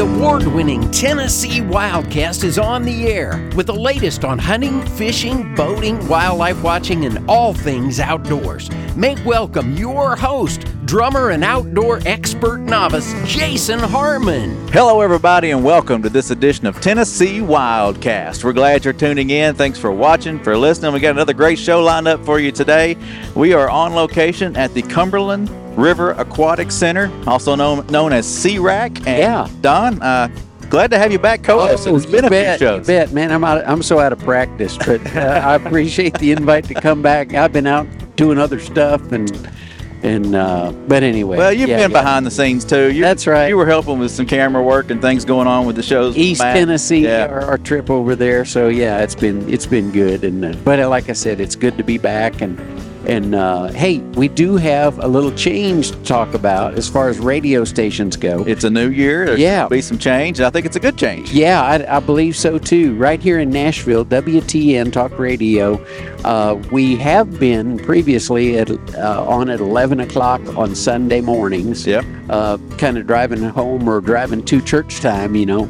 award winning Tennessee Wildcast is on the air with the latest on hunting, fishing, boating, wildlife watching, and all things outdoors. Make welcome your host, drummer and outdoor expert novice, Jason Harmon. Hello, everybody, and welcome to this edition of Tennessee Wildcast. We're glad you're tuning in. Thanks for watching, for listening. We got another great show lined up for you today. We are on location at the Cumberland River Aquatic Center, also known known as CRAC. And Yeah. Don, uh, glad to have you back co-hosting. it's been a bet, few you shows. bet, man. I'm out. I'm so out of practice, but uh, I appreciate the invite to come back. I've been out doing other stuff, and and uh, but anyway. Well, you've yeah, been yeah. behind the scenes too. You, That's right. You were helping with some camera work and things going on with the shows. East. Tennessee, Yeah. our, our trip over there. So yeah, it's been it's been good, and uh, but uh, like I said, it's good to be back. And and uh, hey, we do have a little change to talk about as far as radio stations go. It's a new year. There's Yeah. be some change. I think it's a good change. Yeah, I, I believe so too. Right here in Nashville, WTN Talk Radio. Uh, we have been previously at, uh, on at 11 o'clock on Sunday mornings. Yep. Uh, kind of driving home or driving to church time, you know.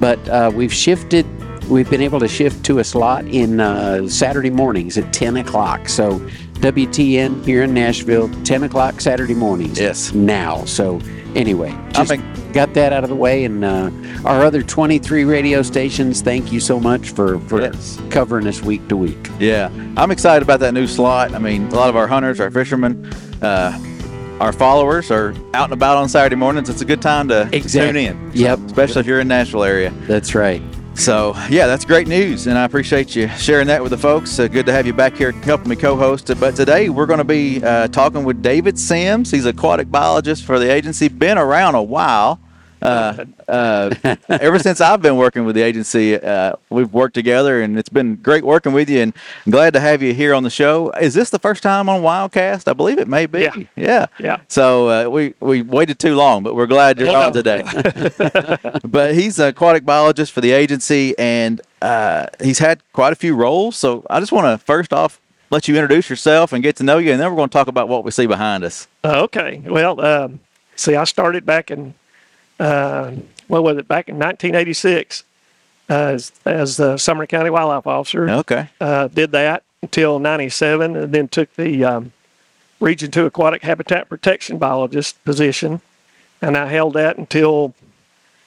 But uh, we've shifted. We've been able to shift to a slot in uh, Saturday mornings at 10 o'clock. So WTN here in Nashville, 10 o'clock Saturday mornings. Yes. Now. So anyway, just think- got that out of the way and uh, our other 23 radio stations thank you so much for, for Yes. covering us week to week Yeah, I'm excited about that new slot. I mean, a lot of our hunters, our fishermen, uh, our followers are out and about on Saturday mornings. It's a good time to, to tune in. Yep. Especially if you're in Nashville area. that's right So yeah, that's great news, and I appreciate you sharing that with the folks. Uh, good to have you back here helping me co-host. But today we're going to be uh, talking with David Sims. He's aquatic biologist for the agency. Been around a while. Uh, uh, ever since I've been working with the agency, uh, we've worked together, and it's been great working with you. And I'm glad to have you here on the show. Is this the first time on Wildcast? I believe it may be. Yeah. Yeah. Yeah. So uh, we we waited too long, but we're glad you're on today. but he's an aquatic biologist for the agency, and uh, he's had quite a few roles. So I just want to first off let you introduce yourself and get to know you, and then we're going to talk about what we see behind us. Okay. Well, um, see, I started back in, uh, what was it, back in 1986 uh, as, as the Sumner County Wildlife Officer. Okay. Uh, did that until 97 and then took the um, Region 2 Aquatic Habitat Protection Biologist position. And I held that until,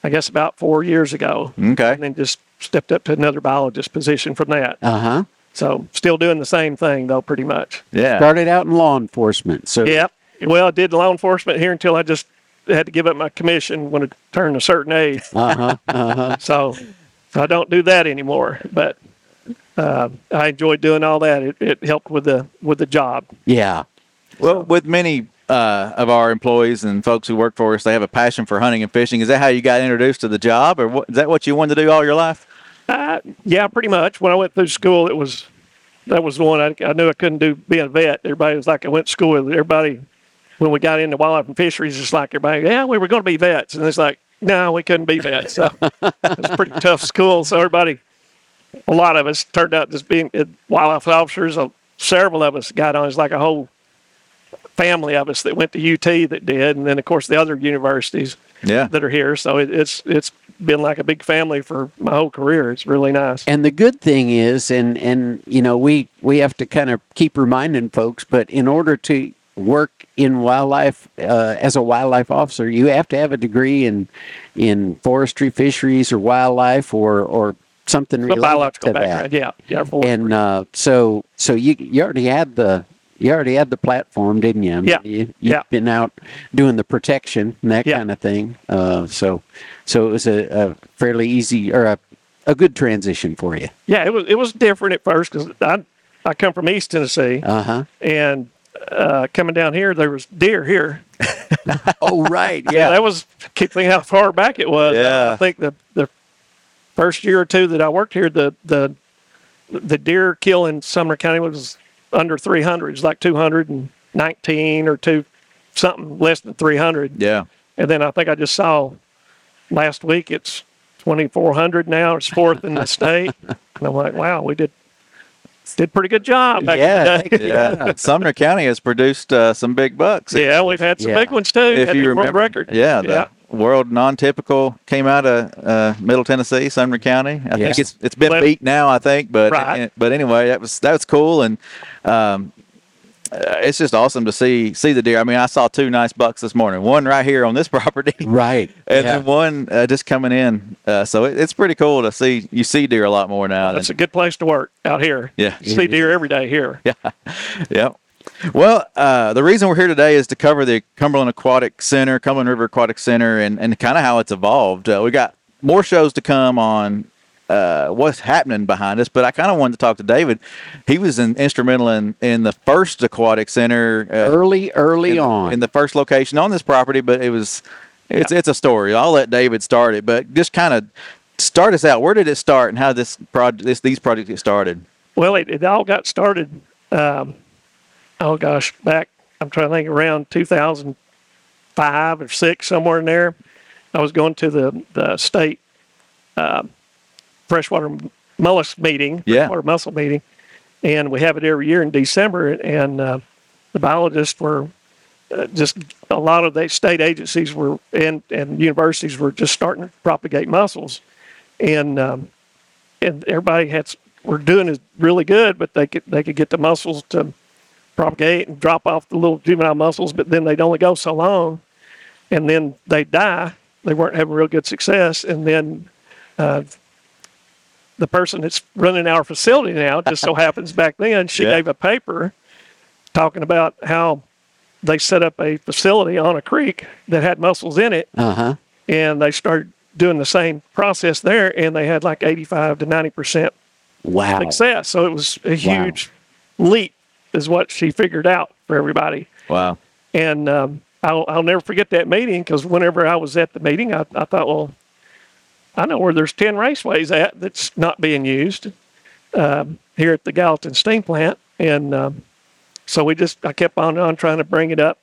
I guess, about four years ago. Okay. And then just stepped up to another biologist position from that. uh-huh So still doing the same thing, though, pretty much. Yeah. started out in law enforcement so Yeah. Well, I did law enforcement here until I just had to give up my commission when I turned a certain age. uh-huh uh-huh So, so I don't do that anymore. But uh, I enjoyed doing all that. It, it helped with the with the job. yeah Well, with many uh, of our employees and folks who work for us, they have a passion for hunting and fishing. Is that how you got introduced to the job, or what, is that what you wanted to do all your life? Uh, yeah, pretty much. When I went through school, it was that was the one I, I knew I couldn't do being a vet. Everybody was like I went to school with everybody. When we got into wildlife and fisheries, it's like everybody, yeah, we were going to be vets, and it's like, no, we couldn't be vets. So it's a pretty tough school. So everybody, a lot of us turned out just being uh, wildlife officers. Uh, several of us got on. It's like a whole family of us that went to UT that did, and then of course the other universities Yeah. that are here. So it, it's it's been like a big family for my whole career. It's really nice. and the good thing is and and you know we we have to kind of keep reminding folks but in order to work in wildlife uh, as a wildlife officer you have to have a degree in in forestry fisheries or wildlife or or something related biological to background, that yeah, yeah. and uh, so so you you already had the you already had the platform, didn't you? I mean, Yeah. You, you've Yeah. been out doing the protection and that Yeah. kind of thing. Uh, so so it was a, a fairly easy or a, a good transition for you. yeah, it was it was different at first because I I come from East Tennessee Uh huh. and uh, coming down here there was deer here. Oh right, Yeah, that was keep thinking how far back it was. Yeah. I think the the first year or two that I worked here, the the the deer kill in Sumner County was under 300. It's like 219 or two something less than 300. Yeah. And then I think I just saw last week it's 2,400 now. It's fourth in the state. And I'm like, wow, we did did pretty good job back Yeah, in the day. Yeah. Sumner County has produced uh, some big bucks. yeah, we've had some Yeah. big ones too. If Had you the world remember, record. Yeah, the yeah. world non-typical came out of uh, Middle Tennessee, Sumner County. I Yeah. think it's it's been But- beat now. I think, but Right. but anyway, that was that was cool, and um, uh, it's just awesome to see see the deer. I mean, I saw two nice bucks this morning. One right here on this property, Right. and yeah. then one uh, just coming in. Uh, so it, it's pretty cool to see you see deer a lot more now. That's a good place to work out here. Yeah. See deer every day here. yeah, yeah. Well, uh, the reason we're here today is to cover the Cumberland Aquatic Center, Cumberland River Aquatic Center, and, and kind of how it's evolved. Uh, we got more shows to come on uh, what's happening behind us, but I kind of wanted to talk to David. He was in, instrumental in, in the first aquatic center uh, early, early in, on. in the first location on this property, but it was it's it's a story. I'll let David start it, but just kind of start us out. Where did it start, and how this project this these projects get started? Well, it, it all got started. Um, oh gosh, back I'm trying to think around 2005 or six, somewhere in there. I was going to the the state uh, freshwater mollusk meeting, Yeah. freshwater mussel meeting, and we have it every year in December. And uh, the biologists were uh, just a lot of the state agencies were and and universities were just starting to propagate mussels, and um, and everybody had were doing is really good, but they could they could get the mussels to propagate and drop off the little juvenile mussels, but then they'd only go so long, and then they'd die. They weren't having real good success, and then uh, the person that's running our facility now just so happens back then she Yeah. gave a paper talking about how they set up a facility on a creek that had mussels in it uh huh. and they started doing the same process there and they had like 85 to 90 percent Wow. success so it was a huge leap is what she figured out for everybody Wow. and um, I'll, I'll never forget that meeting because whenever i was at the meeting I, I thought well i know where there's 10 raceways at that's not being used um, here at the gallatin steam plant. And um, so we just i kept on on trying to bring it up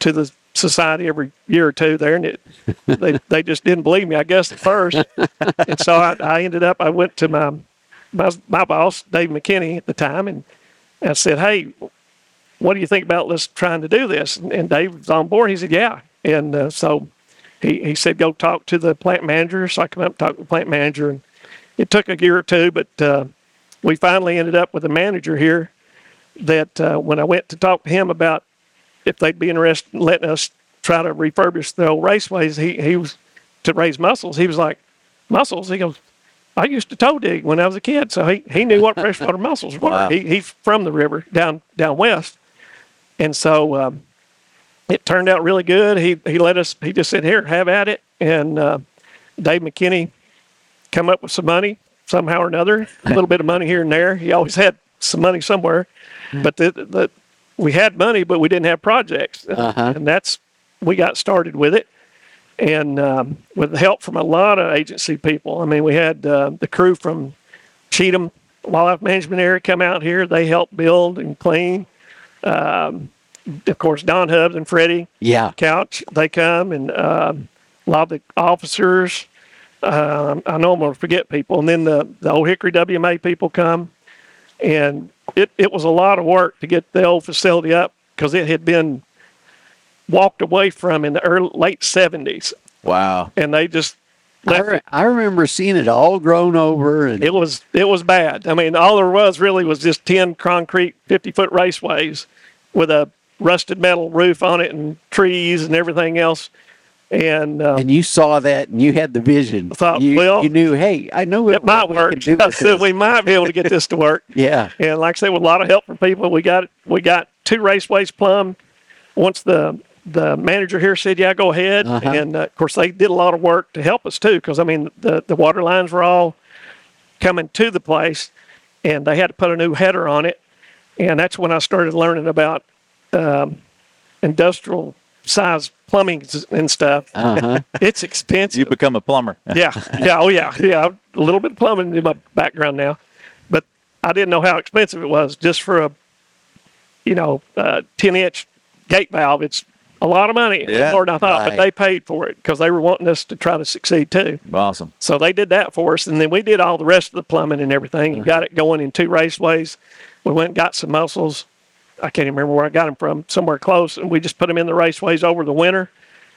to the society every year or two there and it they, they just didn't believe me i guess at first. And so I, I ended up i went to my my, my boss dave mckinney at the time and I said hey what do you think about let's trying to do this? And, and dave was on board. He said yeah. And uh, so he, he said go talk to the plant manager so i come up and talk to the plant manager and it took a year or two but uh, we finally ended up with a manager here that uh, when i went to talk to him about if they'd be interested in letting us try to refurbish the old raceways, he, he was to raise mussels. He was like, mussels? He goes, I used to toe dig when I was a kid. So he, he knew what freshwater mussels were. Wow. He, he's from the river down, down west. And so um, it turned out really good. He, he let us, he just said, here, have at it. And uh, Dave McKinney come up with some money somehow or another, a little bit of money here and there. He always had some money somewhere. But the, the, we had money, but we didn't have projects. Uh-huh. And that's, we got started with it. And um, with the help from a lot of agency people. I mean, we had uh, the crew from Cheatham Wildlife Management Area come out here. They helped build and clean. Um, of course, Don Hubs and Freddie Yeah. Couch, they come, and um, a lot of the officers. Um, I know I'm going to forget people. And then the, the old Hickory WMA people come. And it, it was a lot of work to get the old facility up because it had been walked away from in the early late 70s. Wow. And they just I, re- I remember seeing it all grown over and It was it was bad. I mean, all there was really was just ten concrete fifty foot raceways with a rusted metal roof on it and trees and everything else. And uh, and you saw that and you had the vision. I Thought, you, well, you knew, hey, I know it might we work. I said we might be able to get this to work. yeah. And like I said, with a lot of help from people, we got we got two raceways plumbed. Once the the manager here said, "Yeah, go ahead," Uh-huh. and uh, of course they did a lot of work to help us too, because I mean the the water lines were all coming to the place, and they had to put a new header on it, and that's when I started learning about um, industrial size plumbing and stuff. Uh-huh. It's expensive. You become a plumber. Yeah, yeah, oh yeah, yeah. A little bit of plumbing in my background now, but I didn't know how expensive it was just for a, you know, ten inch gate valve. It's a lot of money, Yeah, more than I thought. right. But they paid for it because they were wanting us to try to succeed too. Awesome. So they did that for us, and then we did all the rest of the plumbing and everything, and got it going in two raceways. We went and got some mussels. I can't even remember where I got them from, somewhere close, and we just put them in the raceways over the winter,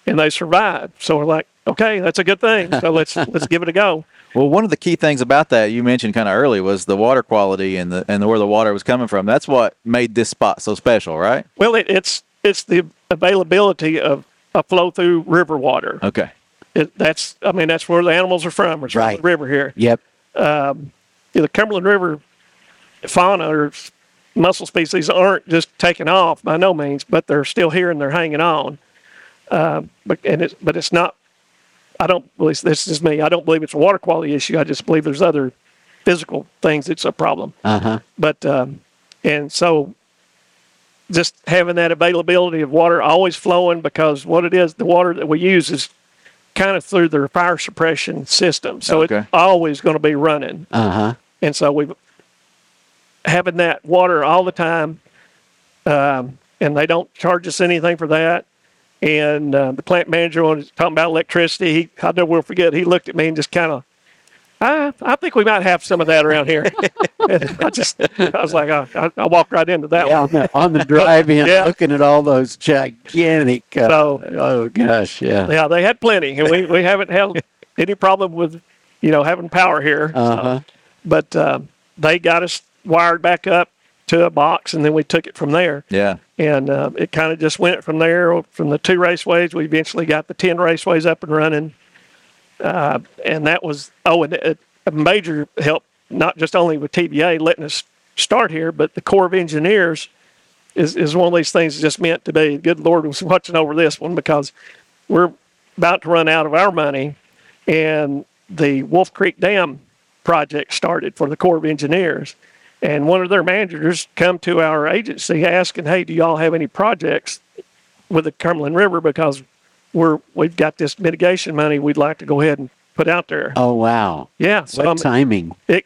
and they survived. So we're like, okay, that's a good thing. So let's let's give it a go. Well, one of the key things about that you mentioned kind of early was the water quality and the and where the water was coming from. That's what made this spot so special, right? Well, it, it's it's the availability of a flow through river water. Okay. It, that's I mean that's where the animals are from. It's from Right. the river here. Yep. Um, the Cumberland River fauna or mussel species aren't just taking off by no means, but they're still here and they're hanging on. Uh, but and it's but it's not. I don't believe this is me. I don't believe it's a water quality issue. I just believe there's other physical things that's a problem. Uh huh. But um, and so just having that availability of water always flowing because what it is, the water that we use is kind of through their fire suppression system. So Okay. it's always going to be running. Uh huh. And so we've having that water all the time, um, and they don't charge us anything for that. And uh, the plant manager was talking about electricity. He, I never will forget. He looked at me and just kind of, I, I think we might have some of that around here. I just, I was like, I, I, I walked right into that Yeah, one. on the, on the drive in, Yeah. looking at all those gigantic. Uh, So- oh gosh, yeah. Yeah, they had plenty, and we, we haven't had any problem with, you know, having power here. Uh huh. but uh, they got us wired back up to a box, and then we took it from there. Yeah. and uh, it kind of just went from there. From the two raceways, we eventually got the ten raceways up and running, uh, and that was oh, and it, a major help not just only with TVA letting us start here, but the Corps of Engineers is is one of these things just meant to be. Good Lord was watching over this one because we're about to run out of our money, and the Wolf Creek Dam project started for the Corps of Engineers. And one of their managers come to our agency asking, "Hey, do y'all have any projects with the Cumberland River? Because we're we've got this mitigation money we'd like to go ahead and put out there." Oh wow. yeah, so What I'm- timing? it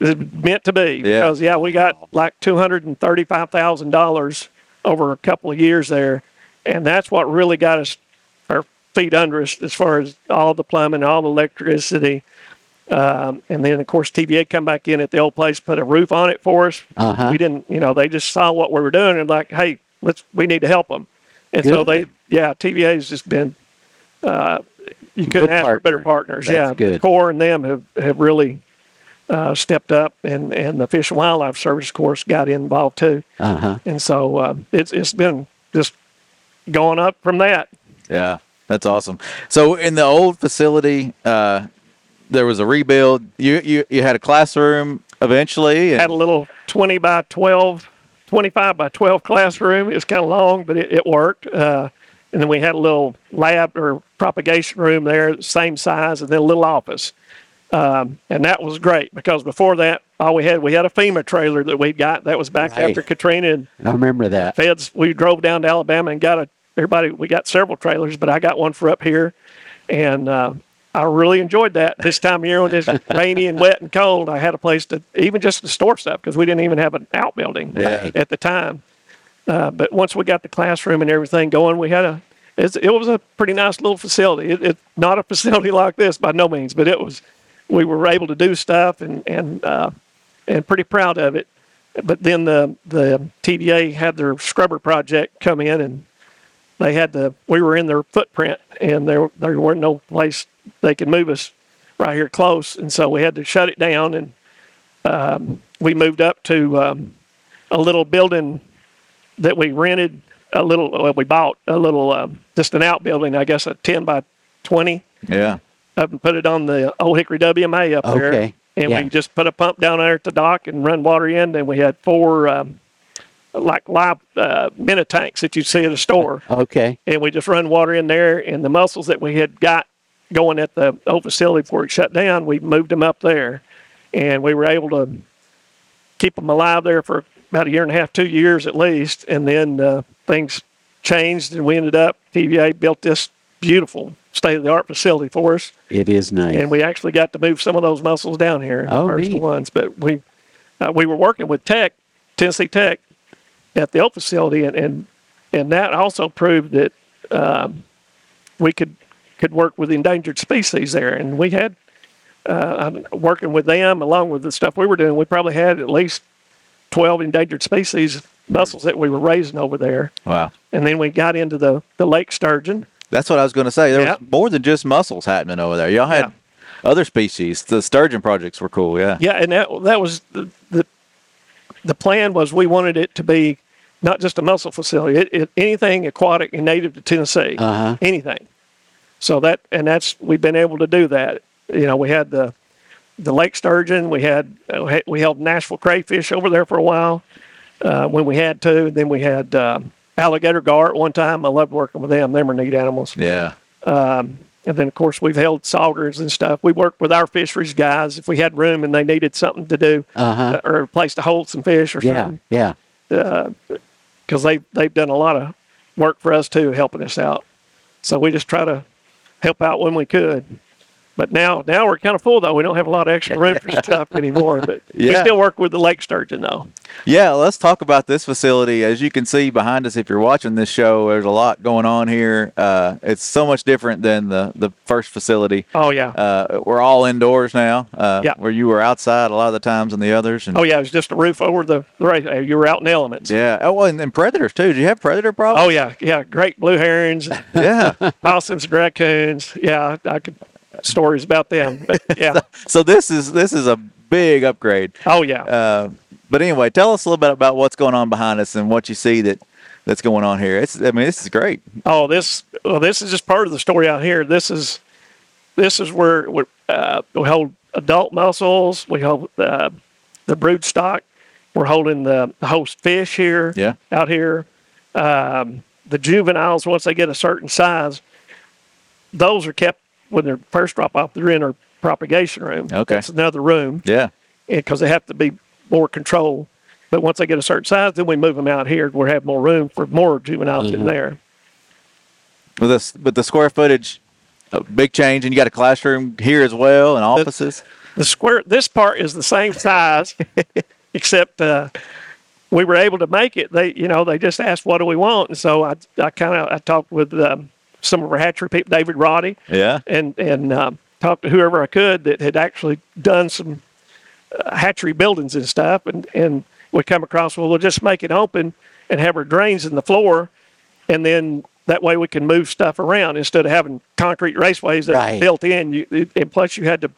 is meant to be because yeah, we got like two hundred and thirty-five thousand dollars over a couple of years there, and that's what really got us our feet under us as far as all the plumbing, all the electricity, um, and then of course TVA come back in at the old place, put a roof on it for us. Uh-huh. We didn't, you know, they just saw what we were doing and like, hey, let's we need to help them, and so they, yeah, TVA has just been. Uh, you couldn't Good ask for better partners. That's yeah, good. Corps and them have, have really uh, stepped up, and, and the Fish and Wildlife Service, of course, got involved too. Uh huh. And so uh, it's it's been just going up from that. Yeah. That's awesome. So in the old facility, uh, there was a rebuild. You you, you had a classroom eventually. and- Had a little 20 by 12, 25 by 12 classroom. It was kind of long, but it, it worked. Uh, and then we had a little lab or propagation room there, same size, and then a little office. Um, and that was great because before that, all we had, we had a FEMA trailer that we got. That was back Right. after Katrina and I remember that. feds we drove down to alabama and got a everybody we got several trailers but i got one for up here and uh, i really enjoyed that. This time of year when it's rainy and wet and cold i had a place to even just to store stuff because we didn't even have an outbuilding Right. at the time. Uh, but once we got the classroom and everything going we had a it's, it was a pretty nice little facility. It, it not a facility like this by no means but it was we were able to do stuff and and uh, and pretty proud of it. But then the the TVA had their scrubber project come in and they had the we were in their footprint and there there weren't no place they could move us right here close and so we had to shut it down and um, we moved up to um, a little building that we rented a little well, we bought a little um, just an outbuilding I guess a 10 by 20 yeah. up and put it on the old Hickory WMA up there. And yeah. we just put a pump down there at the dock and run water in. And we had four um, like live uh, minnow tanks that you see at a store. Okay. And we just run water in there. And the mussels that we had got going at the old facility before it shut down, we moved them up there. And we were able to keep them alive there for about a year and a half, two years at least. And then uh, things changed and we ended up, TVA built this beautiful state of the art facility for us It is nice. and we actually got to move some of those mussels down here, Oh, first neat. ones. But we uh, we were working with Tech, Tennessee Tech, at the old facility, and and, and that also proved that um, we could could work with endangered species there, and we had. Uh, working with them along with the stuff we were doing, we probably had at least 12 endangered species mussels that we were raising over there. Wow. And then we got into the, the lake sturgeon, That's what I was going to say. There Yep. was more than just mussels happening over there. Y'all had other species. The sturgeon projects were cool. Yeah. Yeah, and that that was the the, the plan was we wanted it to be not just a mussel facility. It, it anything aquatic and native to Tennessee, Uh-huh. anything. So that and that's we've been able to do that. You know, we had the the lake sturgeon. We had uh, we held Nashville crayfish over there for a while uh, when we had to. Then we had um, alligator gar at one time. I loved working with them. Them are neat animals. Yeah. And then, of course, we've held saugers and stuff. We worked with our fisheries guys if we had room and they needed something to do Uh-huh. uh, or a place to hold some fish or Yeah, something. yeah. Because they, they've done a lot of work for us too, helping us out. So we just try to help out when we could. But now, now we're kind of full though. We don't have a lot of extra room for stuff anymore. But we still work with the lake sturgeon though. Yeah, let's talk about this facility. As you can see behind us, if you're watching this show, there's a lot going on here. Uh, it's so much different than the, the first facility. Oh yeah. Uh, we're all indoors now, uh, Yeah. where you were outside a lot of the times and the others. And oh yeah. It was just a roof over the the race. uh, You were out in elements. yeah. Oh, well, and, and predators too. Do you have predator problems? Oh yeah, yeah. Great blue herons. yeah. possums and raccoons. Yeah, I could stories about them. But yeah. so this is this is a big upgrade. Oh yeah. Uh, but anyway, tell us a little bit about what's going on behind us and what you see that that's going on here. It's I mean, this is great. Oh, this well, this is just part of the story out here. This is this is where we, uh, we hold adult mussels. We hold uh, the brood stock. We're holding the host fish here. Yeah. Out here, um, the juveniles once they get a certain size, those are kept when they're first drop off. They're in our propagation room. Okay. That's another room. Yeah. because they have to be more controlled. But once they get a certain size, then we move them out here. We have more room for more juveniles in there. With this, but the square footage, a big change, and you got a classroom here as well and offices. The square, this part is the same size, except uh, we were able to make it. They, you know, they just asked, "What do we want?" And so I, I kind of, I talked with um, some of our hatchery people, David Roddy, Yeah. and and um, talked to whoever I could that had actually done some uh, hatchery buildings and stuff, and and we come across well, we'll just make it open and have our drains in the floor, and then that way we can move stuff around instead of having concrete raceways that are Right. built in. You and plus you had to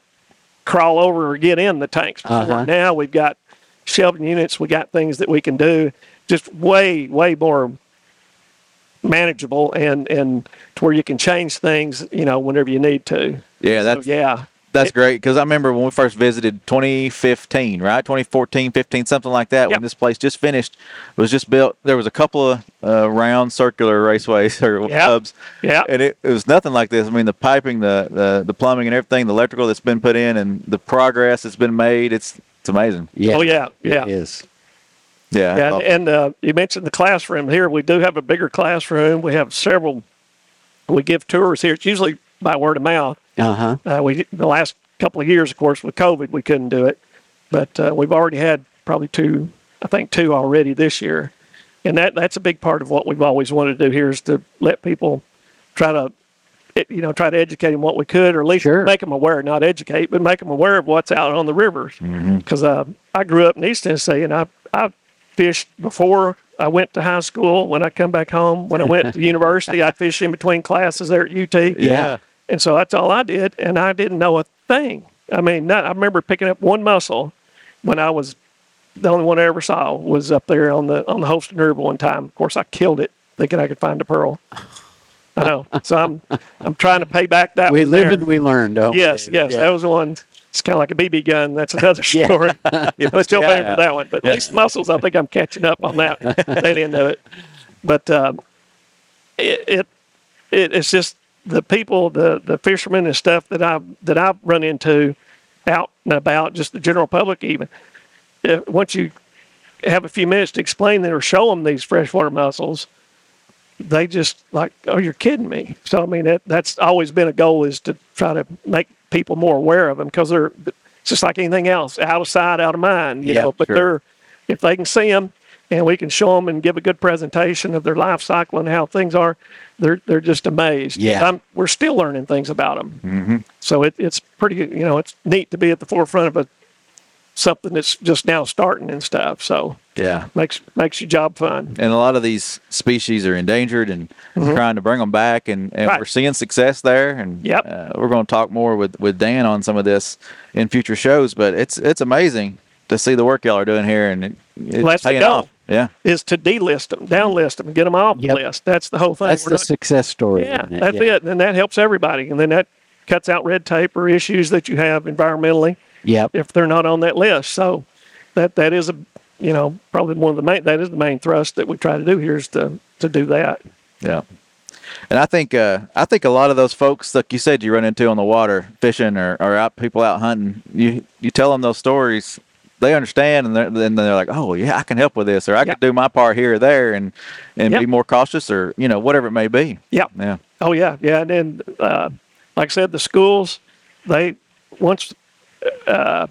crawl over or get in the tanks. Uh-huh. Now we've got shelving units, we got things that we can do, just way way more manageable and and to where you can change things, you know, whenever you need to. Yeah, So, that's yeah. that's It- great because I remember when we first visited 2015, right? 2014, 15, something like that. When this place just finished, was just built. There was a couple of uh, round circular raceways or Yep. hubs. yeah. And it, it was nothing like this. I mean, the piping, the, the the plumbing, and everything, the electrical that's been put in, and the progress that's been made. It's it's amazing. Yeah. Oh yeah, yeah. It is. Yeah. Yeah, Oh, and uh, you mentioned the classroom here. We do have a bigger classroom. We have several. We give tours here. It's usually by word of mouth. Uh-huh. Uh, we the last couple of years, of course, with COVID, we couldn't do it, but uh, we've already had probably two. I think two already this year, and that that's a big part of what we've always wanted to do here is to let people try to. You know, try to educate them what we could, or at least Sure. make them aware. Not educate, but make them aware of what's out on the rivers. Because uh, I grew up in East Tennessee, and I I fished before I went to high school. When I come back home, when I went to university, I'd fish in between classes there at UT. Yeah. And so that's all I did, and I didn't know a thing. I mean, not, I remember picking up one mussel when I was the only one I ever saw was up there on the on the Holston River one time. Of course, I killed it thinking I could find a pearl. I know. So I'm I'm trying to pay back that. We one there. lived and we learned, don't we? Yes, yes, Yeah. that was one. It's kind of like a BB gun. That's another Yeah. story. I'm still paying Yeah. for that one, but at least mussels, I think I'm catching up on that. that end of it. But um, it, it it it's just the people, the the fishermen and stuff that I that I've run into out and about, just the general public even. If, once you have a few minutes to explain them or show them these freshwater mussels, they just like, oh, you're kidding me. So I mean, that that's always been a goal is to try to make people more aware of them because they're it's just like anything else, out of sight, out of mind. You Yeah, know, but sure. they're if they can see them and we can show them and give a good presentation of their life cycle and how things are, they're they're just amazed. Yeah. I'm, we're still learning things about them. Mm-hmm. So it, it's pretty, you know, it's neat to be at the forefront of a something that's just now starting and stuff. So Yeah. makes makes your job fun. And a lot of these species are endangered and trying to bring them back, and, and Mm-hmm. Right. we're seeing success there. And Yep. uh, we're going to talk more with, with Dan on some of this in future shows. But it's it's amazing to see the work y'all are doing here, and it, it's That's the paying goal. off. Yeah, Is to delist them, downlist them, get them off Yep. the list. That's the whole thing. That's We're the not- success story. Yeah, it? that's yeah. it. And that helps everybody. And then that cuts out red tape or issues that you have environmentally Yep. if they're not on that list. So that that is a you know probably one of the main that is the main thrust that we try to do here is to to do that. yeah. And I think uh, I think a lot of those folks, like you said, you run into on the water fishing or, or out people out hunting. You you tell them those stories, they understand, and they're, then they're like, oh yeah, I can help with this, or I Yeah. could do my part here or there, and and Yep. be more cautious, or you know whatever it may be. Yeah. Yeah. Oh yeah, yeah. And then uh, like I said, the schools they once uh,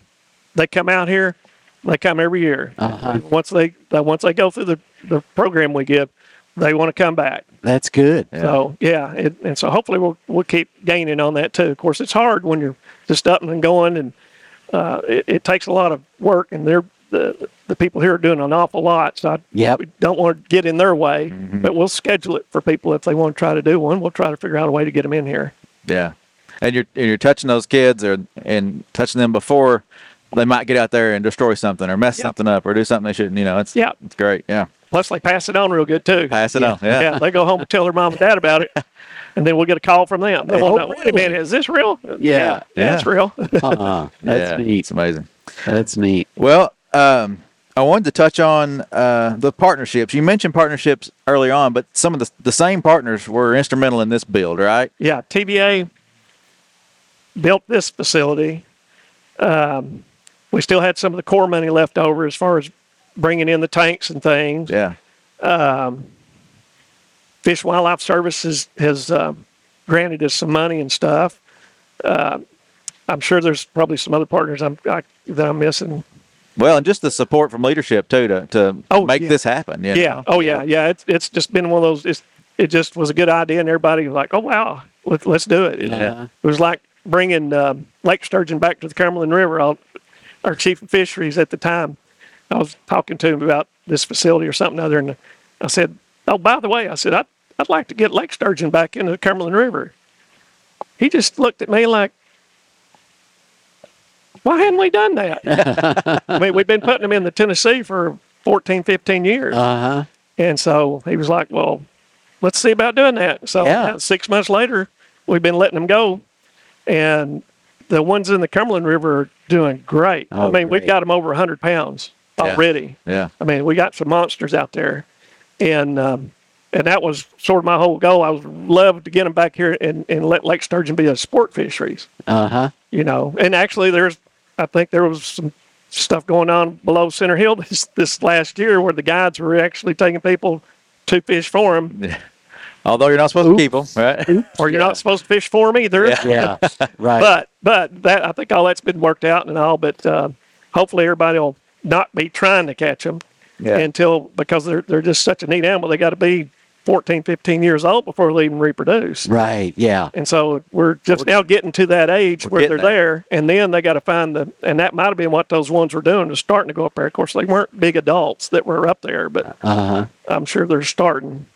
they come out here, they come every year. Uh-huh. Once they they- once they go through the the program we give, they want to come back. That's good. So yeah, it, and so hopefully we'll we'll keep gaining on that too. Of course, it's hard when you're just up and going, and uh, it, it takes a lot of work, and they're the the people here are doing an awful lot. So I Yep. we don't want to get in their way, but we'll schedule it for people if they want to try to do one. We'll try to figure out a way to get them in here. Yeah, and you're and you're touching those kids or and touching them before they might get out there and destroy something or mess Yeah. something up or do something they shouldn't. You know, it's Yeah. it's great. Yeah, Plus, they pass it on real good too. pass it on. Yeah, yeah, they go home and tell their mom and dad about it, and then we'll get a call from them. They Oh, want to know, wait a minute, is this real? Yeah. yeah, it's real. Uh-uh. That's yeah, neat. It's amazing. That's neat. Well, um, I wanted to touch on uh, the partnerships. You mentioned partnerships early on, but some of the the same partners were instrumental in this build, right? yeah, TVA built this facility. Um, we still had some of the core money left over as far as bringing in the tanks and things. Yeah, Fish and Wildlife Services has uh, granted us some money and stuff. Uh, I'm sure there's probably some other partners I'm, I, that I'm missing. well, and just the support from leadership too to to Oh, make yeah. this happen. you Yeah. know? Oh, yeah. Yeah. It's it's just been one of those. It's, it just was a good idea, and everybody was like, "Oh, wow, let, let's do it." It, Uh-huh. it was like bringing um, Lake Sturgeon back to the Cumberland River. I'll, our chief of fisheries at the time, I was talking to him about this facility or something other, and I said, "Oh, by the way," I said, "I'd I'd like to get Lake Sturgeon back into the Cumberland River." He just looked at me like. Why hadn't we done that? I mean, we've been putting them in the Tennessee for 14, 15 years. Uh-huh. And so he was like, well, let's see about doing that. So Yeah. uh, six months later, we've been letting them go. And the ones in the Cumberland River are doing great. I Oh, mean, we've got them over 100 pounds already. Yeah. I mean, we got some monsters out there. And, um, and that was sort of my whole goal. I would love to get them back here and, and let Lake Sturgeon be a sport fisheries Uh-huh. you know. And actually, there's, I think there was some stuff going on below Center Hill this, this last year where the guides were actually taking people to fish for them, Although you're not supposed to keep them, right? or you're not supposed to fish for them either. Yeah. Yeah. Right. But but that I think all that's been worked out and all. But uh, hopefully, everybody will not be trying to catch them Yeah. until because they're they're just such a neat animal. They got to be 14, 15 years old before they even reproduce. right. Yeah. And so we're just now getting to that age where they're getting there. there, and then they got to find the, and that might have been what those ones were doing, was starting to go up there. Of course, they weren't big adults that were up there, but Uh-huh. I'm sure they're starting.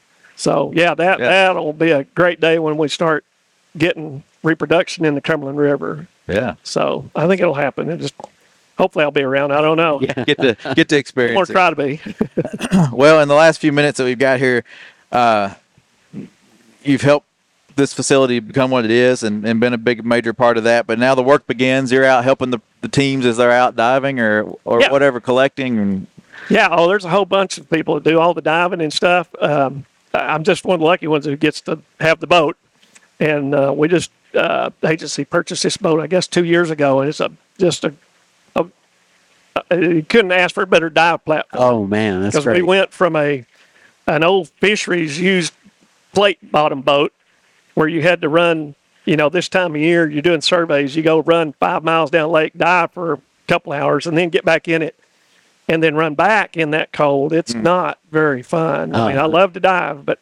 So yeah, that Yeah. that'll be a great day when we start getting reproduction in the Cumberland River. Yeah. So I think it'll happen. It just hopefully I'll be around. I don't know. Yeah. Get to get to experience to try to be. Well, in the last few minutes that we've got here, uh, you've helped this facility become what it is and, and been a big major part of that. But now the work begins. You're out helping the, the teams as they're out diving or or Yeah. whatever, collecting and Yeah, oh, there's a whole bunch of people that do all the diving and stuff. Um, I'm just one of the lucky ones who gets to have the boat, and uh, we just uh, agency purchased this boat, I guess, two years ago, and it's a just a, a, a you couldn't ask for a better dive platform Oh man, that's because we great. went from a an old fisheries used plate bottom boat where you had to run. You know, this time of year, you're doing surveys. You go run five miles down lake, dive for a couple hours, and then get back in it, and then run back in that cold. It's not very fun. I mean, I Uh. love to dive, but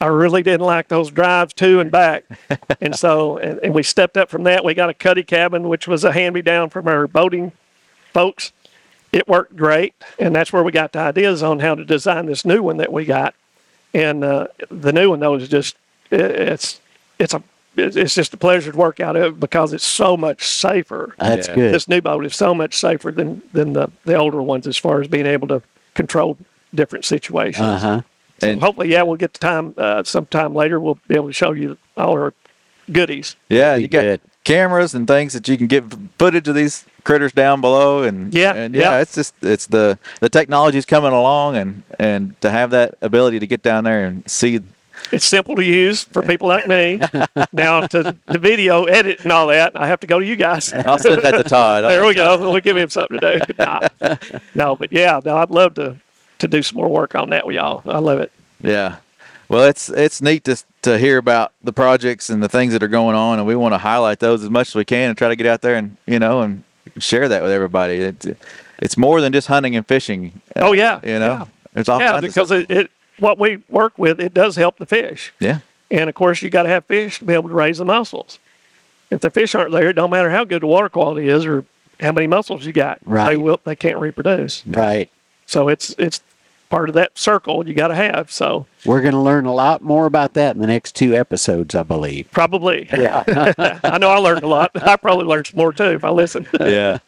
I really didn't like those drives to and back. and so, and, and we stepped up from that. We got a cuddy cabin, which was a hand me down from our boating folks, it worked great, and that's where we got the ideas on how to design this new one that we got. And uh, the new one though is just it, it's it's a it's just a pleasure to work out of it because it's so much safer. That's Yeah. good. This new boat is so much safer than than the, the older ones as far as being able to control different situations. Uh huh. So And- hopefully, yeah, we'll get the time uh, sometime later. We'll be able to show you all our goodies. Yeah, you got good. cameras and things that you can get footage of these critters down below, and Yeah, and yeah, yeah. it's just it's the the technology's coming along, and and to have that ability to get down there and see. It's simple to use for people like me. now to the video edit and all that, I have to go to you guys. I'll send that to Todd. there we go. We'll give him something to do. Nah. No, but yeah, no, I'd love to to do some more work on that with y'all. I love it. Yeah. Well, it's it's neat to to hear about the projects and the things that are going on, and we want to highlight those as much as we can and try to get out there and you know and share that with everybody. It's it's more than just hunting and fishing. Oh yeah, You know, yeah. there's all yeah, because it, it what we work with it does help the fish. yeah. And of course, you got to have fish to be able to raise the mussels. If the fish aren't there, it don't matter how good the water quality is or how many mussels you got. Right. They will. They can't reproduce. Right. So it's it's part of that circle you got to have. So We're going to learn a lot more about that in the next two episodes, I believe. probably. Yeah. I know I learned a lot. I probably learned some more too if I listen. yeah.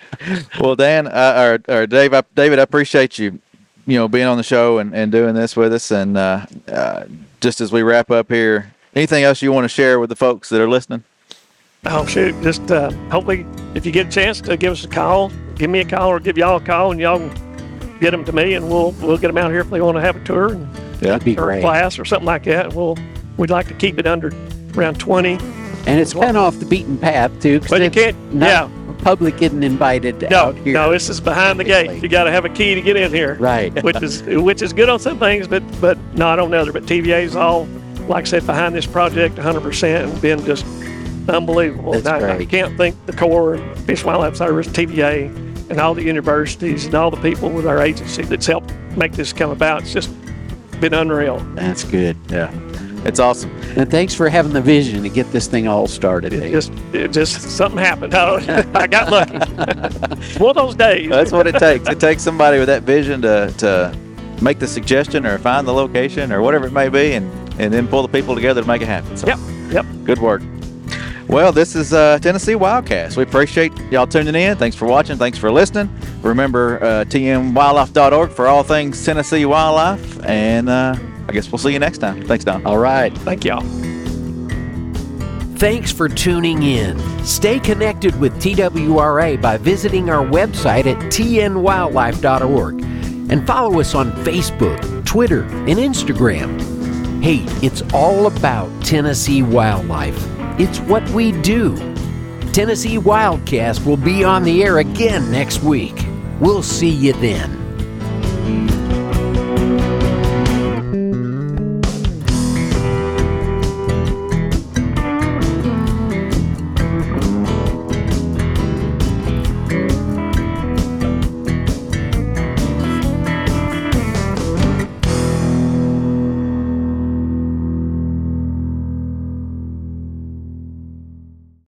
Well, Dan, uh, or, or Dave, I, David, I appreciate you, you know, being on the show and, and doing this with us. And uh, uh, just as we wrap up here, anything else you want to share with the folks that are listening? oh shoot! Just uh, hopefully, if you get a chance to give us a call, give me a call or give y'all a call, and y'all can get them to me, and we'll we'll get them out here if they want to have a tour. And, Yeah. That'd be or a great. class or something like that. We'll we'd like to keep it under around twenty. And it's kind of off the beaten path, too. But you can't- not- yeah. Public isn't invited No, out here. no, this is behind the gate. You got to have a key to get in here. Right. Which is which is good on some things, but but not on other. But TVA's all, like I said, behind this project 100 percent and been just unbelievable. That's And I, I can't thank the Corps, Fish and Wildlife Service, TVA, and all the universities and all the people with our agency that's helped make this come about. It's just been unreal. That's good. Yeah. It's awesome. And thanks for having the vision to get this thing all started. It just it just something happened. I, I got lucky. It's One of those days. That's what it takes. It takes somebody with that vision to, to make the suggestion or find the location or whatever it may be and, and then pull the people together to make it happen. So Yep. Yep. good work. Well, this is uh, Tennessee Wildcast. We appreciate y'all tuning in. Thanks for watching. Thanks for listening. Remember uh, tnwildlife.org for all things Tennessee wildlife. And uh, I guess we'll see you next time. Thanks, Don. all right. Thank y'all. Thanks for tuning in. Stay connected with TWRA by visiting our website at tnwildlife.org and follow us on Facebook, Twitter, and Instagram. Hey, it's all about Tennessee wildlife. It's what we do. Tennessee Wildcast will be on the air again next week. We'll see you then.